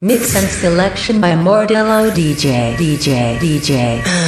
Mix and selection by Mordello DJ. DJ. DJ.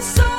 so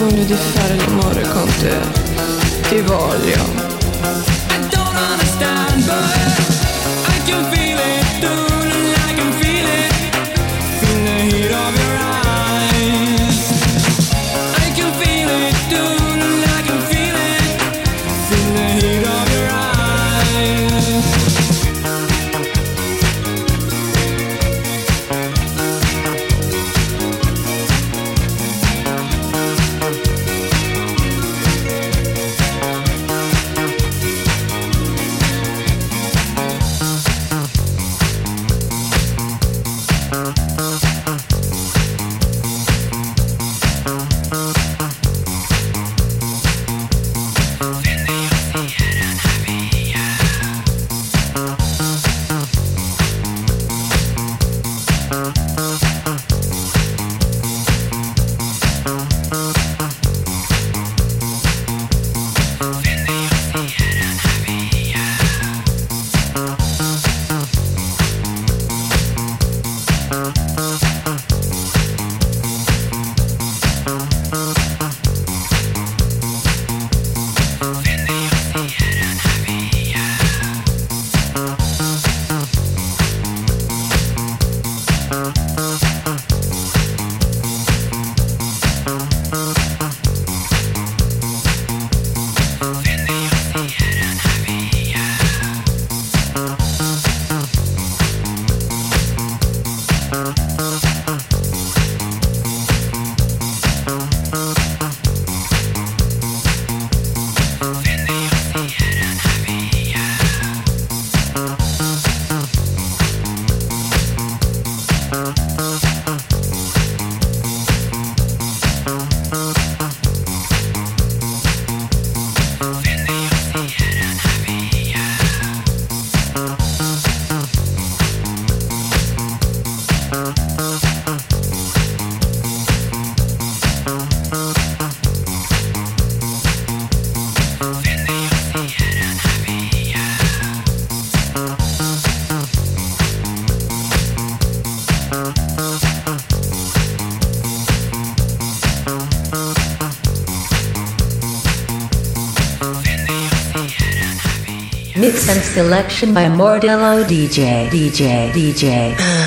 sogno di fare l'amore con te. Ti voglio. Selection by Mordello DJ DJ DJ.